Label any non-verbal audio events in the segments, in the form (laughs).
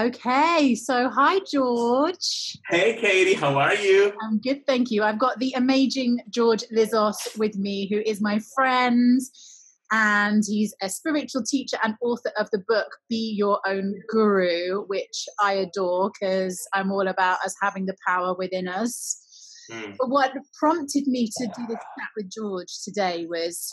Okay, so hi, George. Hey, Katie, how are you? I'm good, thank you. I've got the amazing George Lizos with me, who is my friend, and he's a spiritual teacher and author of the book Be Your Own Guru, which I adore because I'm all about us having the power within us. Mm. But what prompted me to do this chat with George today was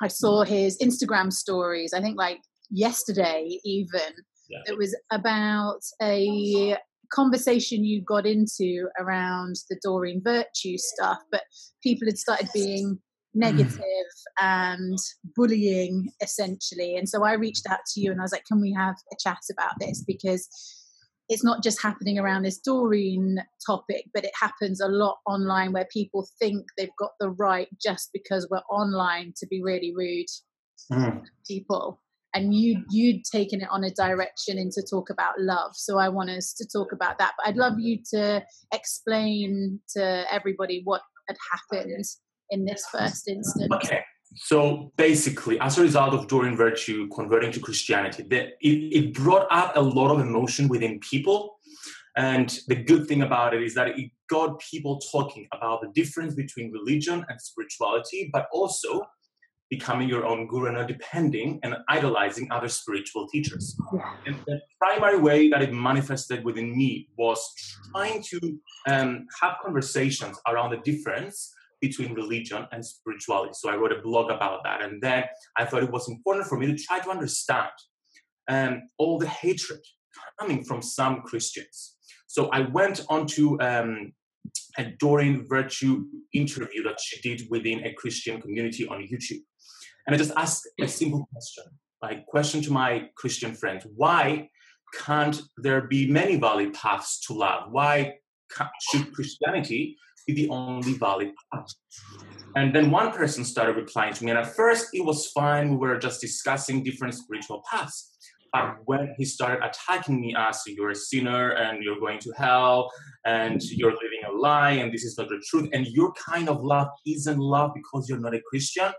I saw his Instagram stories, I think like yesterday, even yeah. It was about a conversation you got into around the Doreen Virtue stuff, but people had started being (clears throat) negative and bullying essentially. And so I reached out to you and I was like, can we have a chat about this? Because it's not just happening around this Doreen topic, but it happens a lot online where people think they've got the right just because we're online to be really rude mm. people and you you'd taken it on a direction into talk about love. So i want us to talk about that but i'd love you to explain to everybody what had happened in this first instance. Okay. So basically as a result of Doreen Virtue converting to Christianity, it, it brought up a lot of emotion within people. And the good thing about it is that it got people talking about the difference between religion and spirituality, but also becoming your own guru and not depending and idolizing other spiritual teachers. Yeah. And the primary way that it manifested within me was trying to um, have conversations around the difference between religion and spirituality. So I wrote a blog about that. And then I thought it was important for me to try to understand um, all the hatred coming from some Christians. So I went on to um, a Doreen Virtue interview that she did within a Christian community on YouTube. And I just asked a simple question, like question to my Christian friends: Why can't there be many valid paths to love? Why should Christianity be the only valid path? And then one person started replying to me, and at first it was fine. We were just discussing different spiritual paths. But when he started attacking me as you're a sinner and you're going to hell and you're living a lie and this is not the truth, and your kind of love isn't love because you're not a Christian,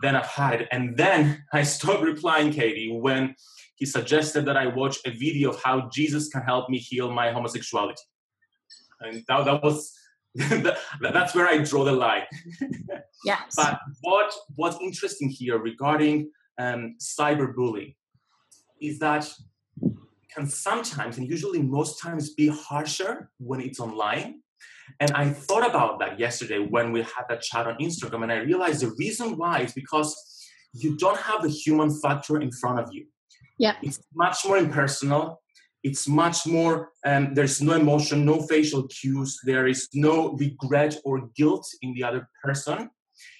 then I've had. And then (laughs) I stopped replying, Katie, when he suggested that I watch a video of how Jesus can help me heal my homosexuality. And that, that was (laughs) that, that's where I draw the line. (laughs) yes. But what what's interesting here regarding um, cyberbullying is that can sometimes and usually most times be harsher when it's online and I thought about that yesterday when we had that chat on Instagram, and I realized the reason why is because you don't have the human factor in front of you. Yeah. It's much more impersonal. It's much more, um, there's no emotion, no facial cues, there is no regret or guilt in the other person.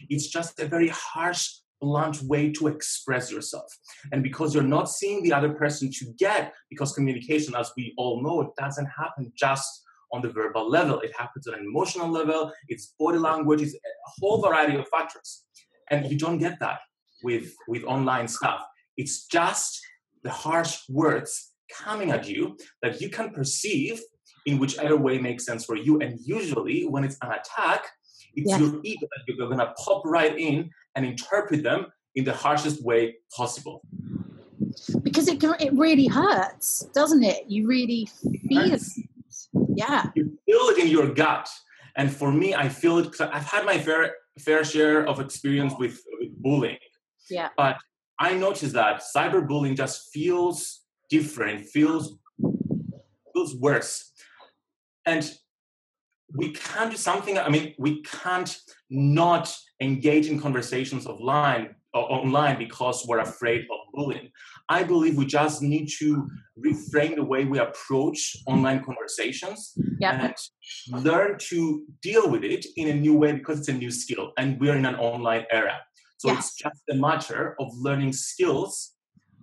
It's just a very harsh, blunt way to express yourself. And because you're not seeing the other person to get, because communication, as we all know, it doesn't happen just on the verbal level. It happens on an emotional level. It's body language. It's a whole variety of factors, and you don't get that with with online stuff. It's just the harsh words coming at you that you can perceive in whichever way makes sense for you. And usually, when it's an attack, it's yeah. your ego that you're gonna pop right in and interpret them in the harshest way possible. Because it it really hurts, doesn't it? You really feel it. Yeah. You feel it in your gut. And for me, I feel it because I've had my fair fair share of experience with, with bullying. Yeah. But I noticed that cyberbullying just feels different, feels feels worse. And we can't do something, I mean, we can't not engage in conversations offline Uh, online because we're afraid of bullying. I believe we just need to reframe the way we approach online conversations yep. and learn to deal with it in a new way because it's a new skill and we're in an online era. So yes. it's just a matter of learning skills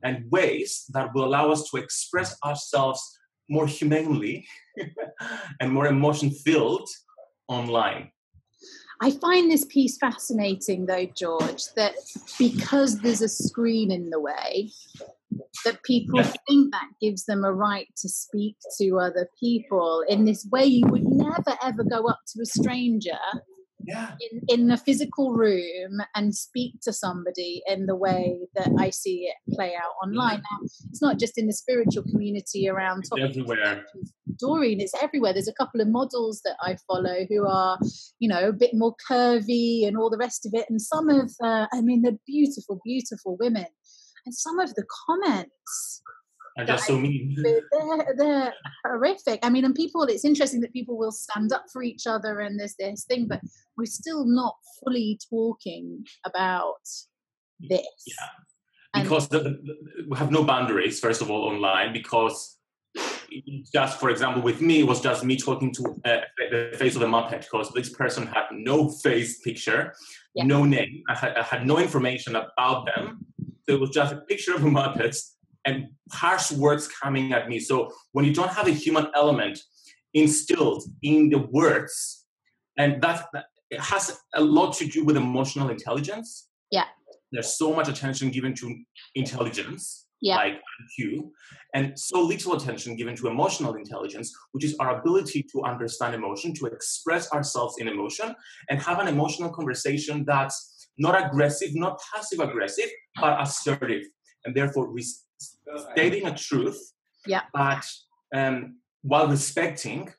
and ways that will allow us to express ourselves more humanely (laughs) and more emotion filled online. I find this piece fascinating, though, George, that because there's a screen in the way, that people think that gives them a right to speak to other people. In this way you would never ever go up to a stranger yeah. in, in the physical room and speak to somebody in the way that I see it play out online. Now, it's not just in the spiritual community around everywhere. Doreen, it's everywhere. There's a couple of models that I follow who are, you know, a bit more curvy and all the rest of it. And some of, uh, I mean, they're beautiful, beautiful women. And some of the comments And just so mean. (laughs) they're, they're, they're horrific. I mean, and people, it's interesting that people will stand up for each other and there's this thing, but we're still not fully talking about this. Yeah. Because the, the, we have no boundaries, first of all, online, because just, for example, with me, it was just me talking to uh, the face of a Muppet, because this person had no face picture, Yeah. no name, I had, I had no information about them. So it was just a picture of a Muppet and harsh words coming at me. So when you don't have a human element instilled in the words, and that, that it has a lot to do with emotional intelligence. Yeah. There's so much attention given to intelligence, Yeah. like IQ, and so little attention given to emotional intelligence, which is our ability to understand emotion, to express ourselves in emotion, and have an emotional conversation that's not aggressive, not passive aggressive, but assertive, and therefore res- stating a truth, Yeah. but um, while respecting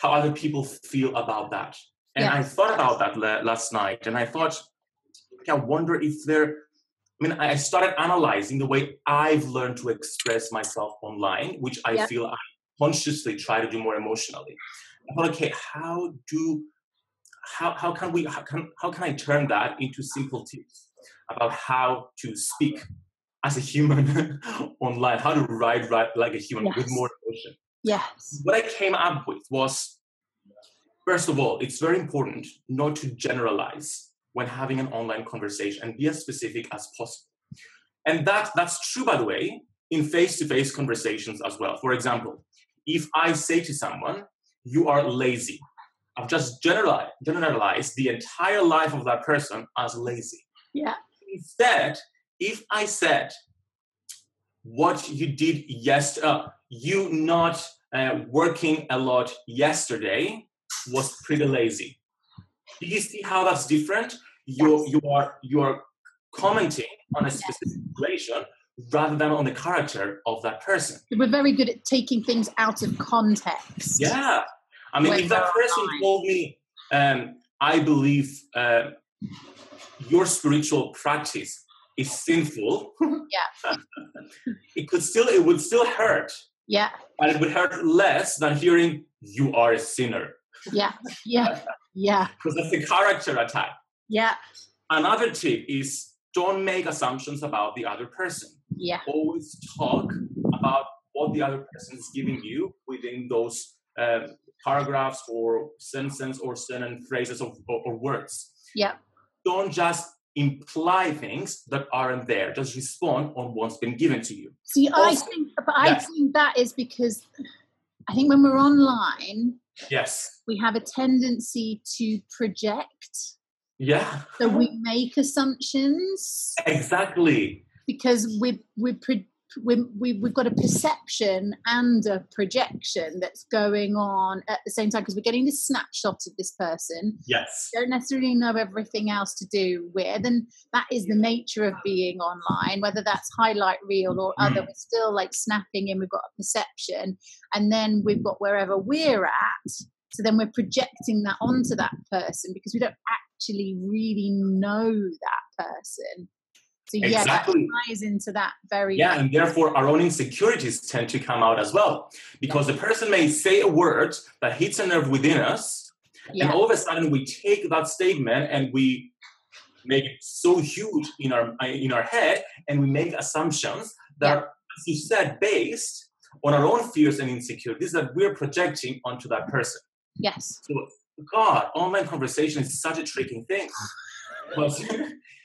how other people feel about that. And I thought about that la- last night, and I thought, okay, I wonder if there. I mean, I started analyzing the way I've learned to express myself online, which I Yeah. feel I consciously try to do more emotionally. I thought, okay, how do, how how can we, how can how can I turn that into simple tips about how to speak as a human (laughs) online, how to write right like a human with more emotion Yes. what I came up with was first of all, it's very important not to generalize when having an online conversation and be as specific as possible. And that that's true, by the way, in face-to-face conversations as well. For example, if I say to someone, "You are lazy," I've just generalized, generalized the entire life of that person as lazy. Yeah. Instead, if I said, "What you did yesterday," uh, you not uh, working a lot yesterday was pretty lazy. Do you see how that's different? You Yes. you are you are commenting on a specific situation rather than on the character of that person. We're very good at taking things out of context. Yeah, I mean, if that person told me, um, I believe uh, your spiritual practice is sinful. Yeah. (laughs) it could still it would still hurt, Yeah. but it would hurt less than hearing you are a sinner Yeah. Yeah. Yeah. (laughs) because that's a character attack. Yeah. Another tip is don't make assumptions about the other person. Yeah. Always talk about what the other person is giving you within those um, paragraphs or sentences or sentence phrases or, or, or words. Yeah. Don't just imply things that aren't there. Just respond on what's been given to you. See, I think, but I Yes. think that is because I think when we're online, Yes. we have a tendency to project. Yeah. So we make assumptions Exactly. because we we pre- we we we've got a perception and a projection that's going on at the same time because we're getting this snapshot of this person Yes. don't necessarily know everything else to do with and that is the nature of being online whether that's highlight reel or other Mm. we're still like snapping in we've got a perception and then we've got wherever we're at so then we're projecting that onto that person because we don't actually really know that person so yeah that Exactly. ties into that very Yeah, and therefore our own insecurities tend to come out as well. Because the person may say a word that hits a nerve within us, and all of a sudden we take that statement and we make it so huge in our in our head, and we make assumptions that Yeah. are, as you said, based on our own fears and insecurities that we're projecting onto that person. yes So, God, online conversation is such a tricky thing. (laughs)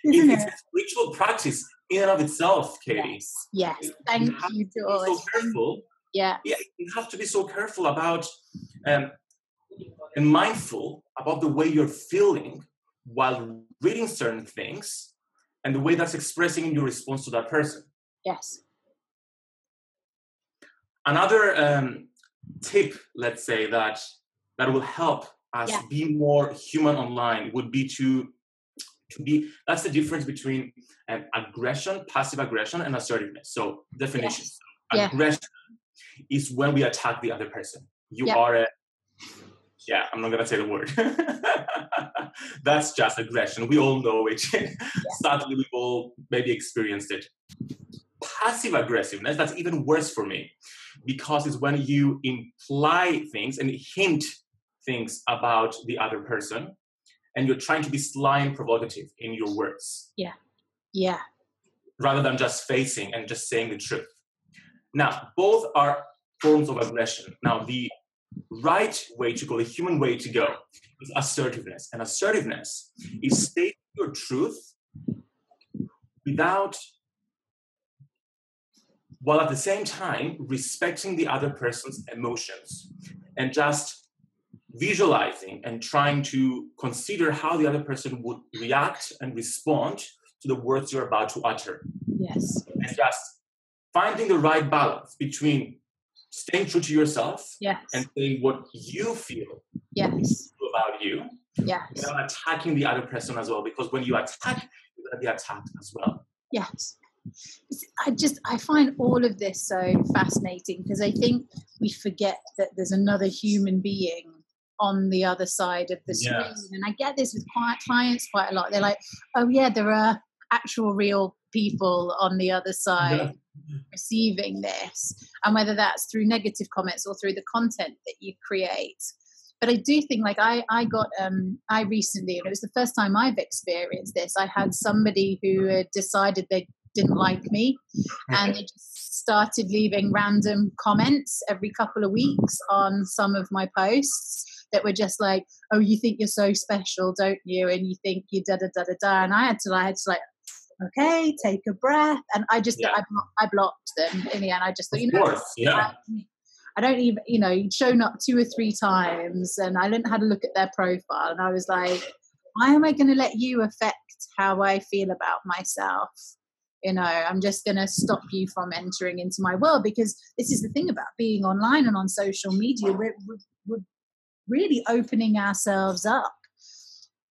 Isn't it's it a spiritual practice in and of itself, Katie. yes yes thank have you george so careful. yeah Yeah, you have to be so careful about um, and mindful about the way you're feeling while reading certain things and the way that's expressing in your response to that person. yes Another um, tip, let's say that that will help us Yeah. be more human online would be to to be that's the difference between um, aggression passive aggression and assertiveness. So definition. Yeah. aggression is when we attack the other person. You Yeah. are a yeah i'm not gonna say the word. (laughs) That's just aggression. We all know it. (laughs) Sadly we've all maybe experienced it. Passive aggressiveness that's even worse for me because it's when you imply things and hint things about the other person and you're trying to be sly and provocative in your words Yeah. Yeah. Rather than just facing and just saying the truth. Now, both are forms of aggression. Now, the right way to go, the human way to go, is assertiveness. And assertiveness is stating your truth without, while at the same time respecting the other person's emotions and just visualizing and trying to consider how the other person would react and respond to the words you're about to utter Yes. and just finding the right balance between staying true to yourself Yes. and saying what you feel yes. about you Yes. without attacking the other person as well because when you attack you're going to be attacked as well Yes. I just I find all of this so fascinating because I think we forget that there's another human being on the other side of the screen, Yes. and I get this with cli- clients quite a lot. They're like, "Oh yeah, there are actual real people on the other side receiving this," and whether that's through negative comments or through the content that you create. But I do think, like I, I got, um, I recently, and it was the first time I've experienced this. I had somebody who had decided they didn't like me, and they just started leaving random comments every couple of weeks on some of my posts that were just like, "Oh, you think you're so special, don't you? And you think you da da da da da." And I had to, I had to like, okay, take a breath, and I just, Yeah. I, I blocked them in the end. I just thought, you know, course yeah I don't even, you know, he'd shown up two or three times and I didn't had a look at their profile and I was like, why am I going to let you affect how I feel about myself? You know, I'm just going to stop you from entering into my world because this is the thing about being online and on social media. We're, we're really opening ourselves up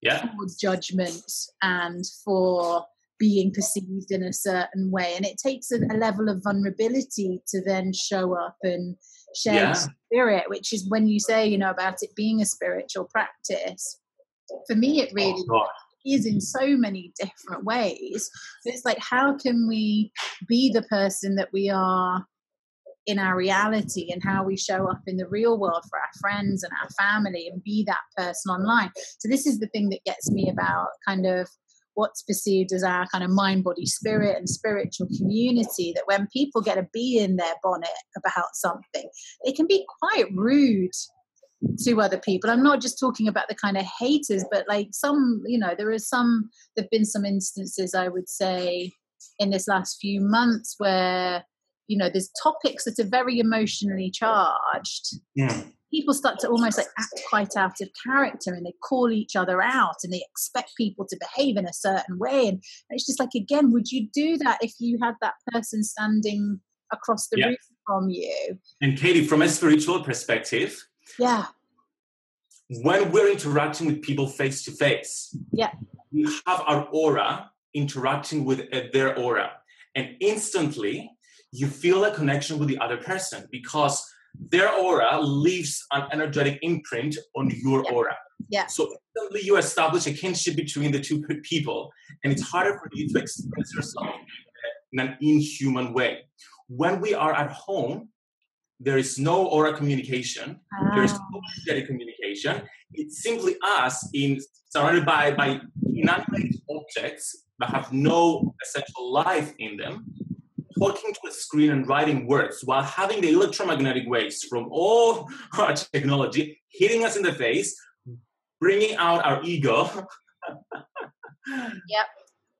yeah for judgment and for being perceived in a certain way. And it takes a, a level of vulnerability to then show up and share Yeah. spirit, which is when you say, you know, about it being a spiritual practice. For me, it oh, really Oh, is in so many different ways. So it's like, how can we be the person that we are in our reality and how we show up in the real world for our friends and our family and be that person online? So, this is the thing that gets me about kind of what's perceived as our kind of mind, body, spirit, and spiritual community. That when people get a bee in their bonnet about something, it can be quite rude to other people. I'm not just talking about the kind of haters, but like some, you know, there is some, there have been some instances, I would say, in this last few months where, you know, there's topics that are very emotionally charged. yeah People start to almost like act quite out of character and they call each other out and they expect people to behave in a certain way. And it's just like, again, would you do that if you had that person standing across the Yeah. room from you? and katie from a spiritual perspective Yeah, when we're interacting with people face to face, Yeah. we have our aura interacting with uh, their aura, and instantly you feel a connection with the other person because their aura leaves an energetic imprint on your Yeah. aura. Yeah. So instantly you establish a kinship between the two people, and it's harder for you to express yourself in an inhuman way. When we are at home, there is no aura communication. There is Ah, no energetic communication. It's simply us in surrounded by by inanimate objects that have no essential life in them, talking to a screen and writing words while having the electromagnetic waves from all (laughs) our technology hitting us in the face, bringing out our ego. (laughs) Yep.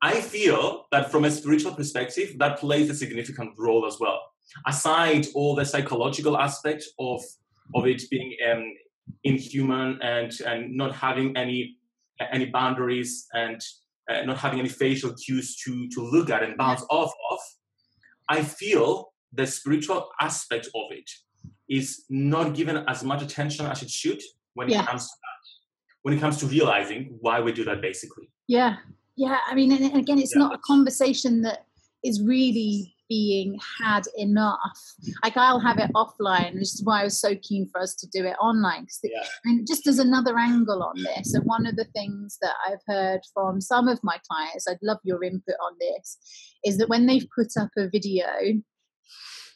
I feel that from a spiritual perspective, that plays a significant role as well. Aside all the psychological aspect of of it being um, inhuman and and not having any any boundaries and uh, not having any facial cues to to look at and bounce off of, I feel the spiritual aspect of it is not given as much attention as it should when Yeah. it comes to that, when it comes to realizing why we do that basically yeah yeah i mean and again it's yeah. not a conversation that is really being had enough like i'll have it offline which is why i was so keen for us to do it online yeah. Mean, just as another angle on this and one of the things that i've heard from some of my clients i'd love your input on this is that when they've put up a video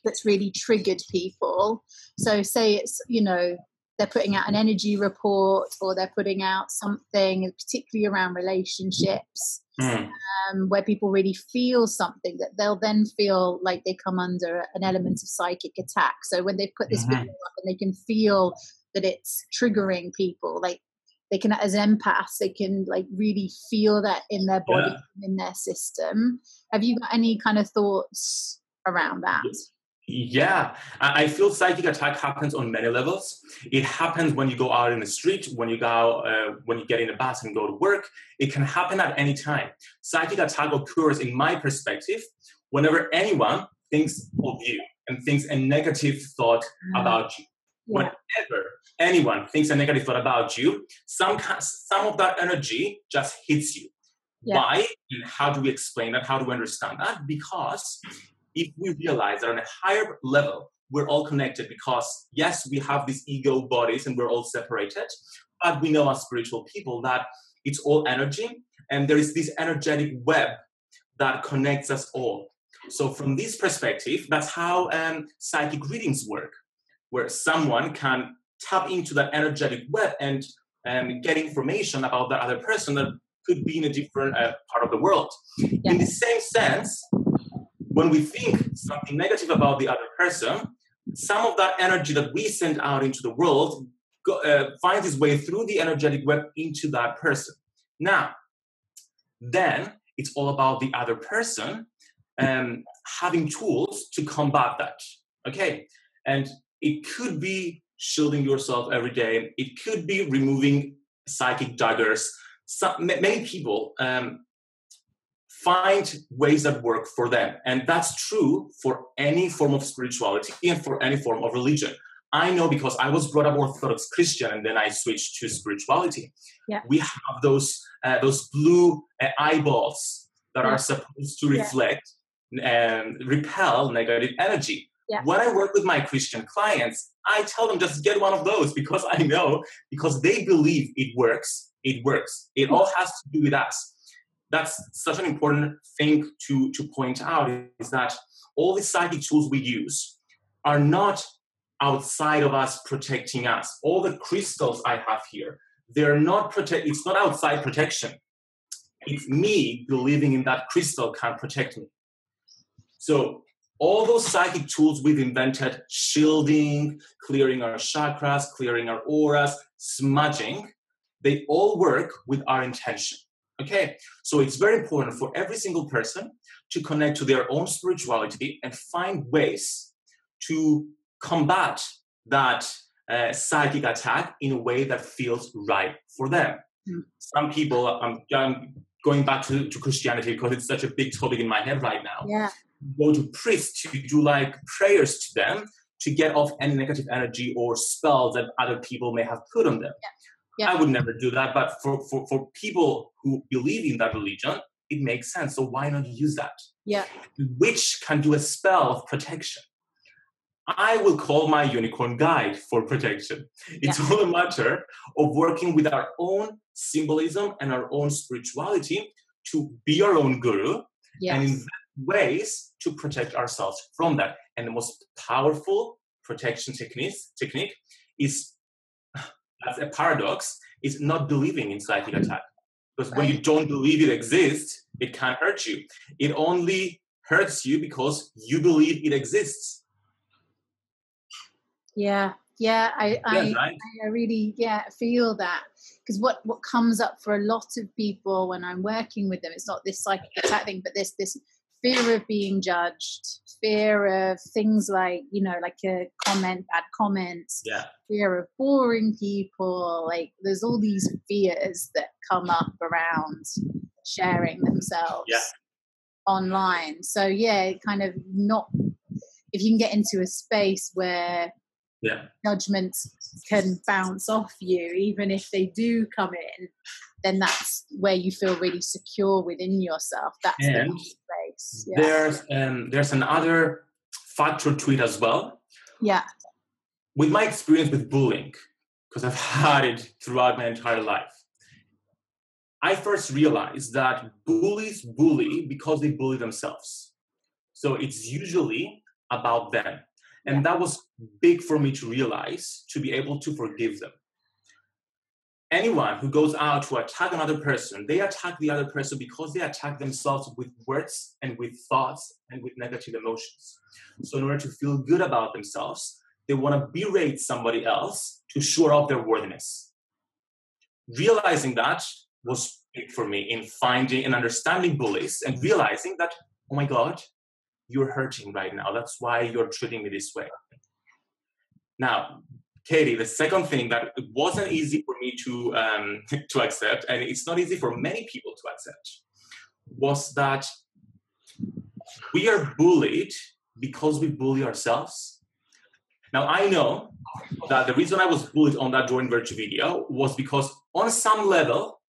that's really triggered people so say it's you know they're putting out an energy report or they're putting out something particularly around relationships mm. um, where people really feel something that they'll then feel like they come under an element of psychic attack so when they put this mm-hmm. video up and they can feel that it's triggering people like they can as empaths they can like really feel that in their body yeah. in their system have you got any kind of thoughts around that yeah, I feel psychic attack happens on many levels. It happens when you go out in the street, when you go, uh, when you get in a bus and go to work. It can happen at any time. Psychic attack occurs, in my perspective, whenever anyone thinks of you and thinks a negative thought mm. about you. Yeah. Whenever anyone thinks a negative thought about you, some some of that energy just hits you. Yeah. Why? And how do we explain that? How do we understand that? Because if we realize that on a higher level, we're all connected because, yes, we have these ego bodies and we're all separated, but we know as spiritual people that it's all energy and there is this energetic web that connects us all. So, from this perspective, that's how um, psychic readings work, where someone can tap into that energetic web and um, get information about that other person that could be in a different uh, part of the world. Yeah. In the same sense, when we think something negative about the other person, some of that energy that we send out into the world go, uh, finds its way through the energetic web into that person. Now, then it's all about the other person um, having tools to combat that. Okay, and it could be shielding yourself every day. It could be removing psychic daggers. Some, many people um, find ways that work for them. And that's true for any form of spirituality and for any form of religion. I know because I was brought up Orthodox Christian and then I switched to spirituality. Yeah. We have those uh, those blue uh, eyeballs that yeah. are supposed to reflect yeah. and repel negative energy. Yeah. When I work with my Christian clients, I tell them just get one of those (laughs) because I know because they believe it works. It works. It all has to do with us that's such an important thing to, to point out is that all the psychic tools we use are not outside of us protecting us. All the crystals I have here, they're not protect. It's not outside protection. It's me believing in that crystal can protect me. So all those psychic tools we've invented, shielding, clearing our chakras, clearing our auras, smudging, they all work with our intention. Okay, so it's very important for every single person to connect to their own spirituality and find ways to combat that uh, psychic attack in a way that feels right for them. Mm. Some people, I'm, I'm going back to, to, Christianity because it's such a big topic in my head right now. Yeah. Go to priests to do like prayers to them to get off any negative energy or spells that other people may have put on them. Yeah. Yeah. I would never do that. But for, for, for people who believe in that religion, it makes sense. So why not use that? Yeah. Which can do a spell of protection. I will call my unicorn guide for protection. It's yeah. (laughs) all a matter of working with our own symbolism and our own spirituality to be our own guru yes. and in ways to protect ourselves from that. And the most powerful protection technique, technique is that's a paradox, is not believing in psychic hmm. attack. Because right. when you don't believe it exists, it can't hurt you. It only hurts you because you believe it exists. Yeah, yeah, I, I, right? I really yeah feel that because what what comes up for a lot of people when I'm working with them, it's not this psychic attack thing, but this this fear of being judged, fear of things like, you know, like a comment, bad comments, yeah. fear of boring people. Like there's all these fears that come up around sharing themselves yeah. online. So yeah, kind of not if you can get into a space where yeah. judgments can bounce off you, even if they do come in, then that's where you feel really secure within yourself. That's and the space. Yeah. There's um, there's another factor to it as well. Yeah. With my experience with bullying, because I've (laughs) had it throughout my entire life, I first realized that bullies bully because they bully themselves. So it's usually about them. And that was big for me to realize to be able to forgive them. Anyone who goes out to attack another person, they attack the other person because they attack themselves with words and with thoughts and with negative emotions. So, in order to feel good about themselves, they want to berate somebody else to shore up their worthiness. Realizing that was big for me in finding and understanding bullies and realizing that, oh my God, you're hurting right now. That's why you're treating me this way. Now, Katie, the second thing that it wasn't easy for me to um, (laughs) to accept, and it's not easy for many people to accept, was that we are bullied because we bully ourselves. Now I know that the reason I was bullied on that Doreen Virtue video was because on some level,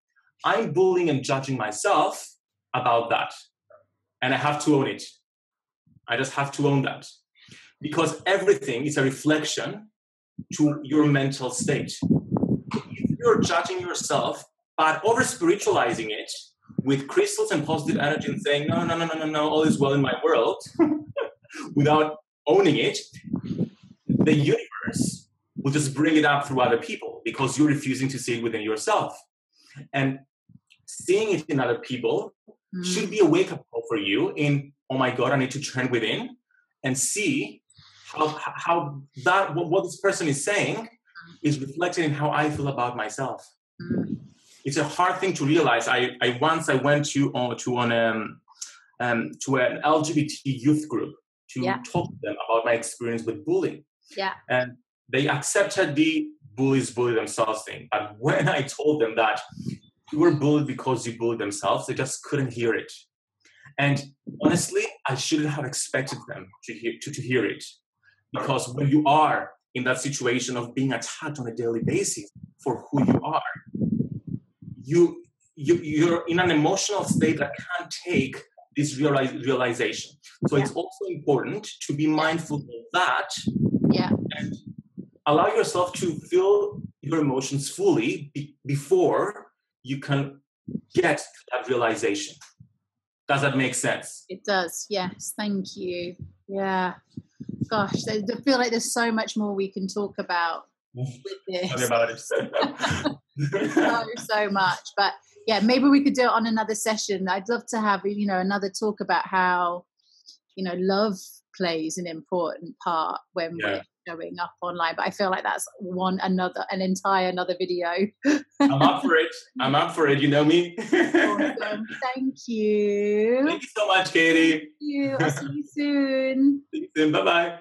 I'm bullying and judging myself about that. And I have to own it. I just have to own that. Because everything is a reflection to your mental state. If you're judging yourself, but over spiritualizing it with crystals and positive energy and saying, no, no, no, no, no, no, all is well in my world, (laughs) without owning it, the universe will just bring it up through other people because you're refusing to see it within yourself. And seeing it in other people mm. should be a wake up call for you in oh my god i need to turn within and see how how that what, what this person is saying is reflected in how i feel about myself mm. it's a hard thing to realize i i once i went to uh, to an um, um, to an lgbt youth group to yeah. talk to them about my experience with bullying yeah and they accepted the bullies bully themselves thing but when i told them that you were bullied because you bullied themselves they just couldn't hear it and honestly, I shouldn't have expected them to hear, to, to hear it. Because when you are in that situation of being attacked on a daily basis for who you are, you, you, you're in an emotional state that can't take this realize, realization. So yeah. it's also important to be mindful of that. Yeah. And allow yourself to feel your emotions fully be- before you can get that realization. Does that make sense? It does. Yes. Thank you. Yeah. Gosh, I feel like there's so much more we can talk about mm. with this. Tell me about (laughs) it. so so much, but yeah, maybe we could do it on another session. I'd love to have you know another talk about how you know love plays an important part when yeah. we're showing up online. But I feel like that's one another an entire another video. I'm up for it. I'm up for it. You know me. awesome. Thank you. Thank you so much, Katie. Thank you. I'll see you soon. See you soon. Bye bye.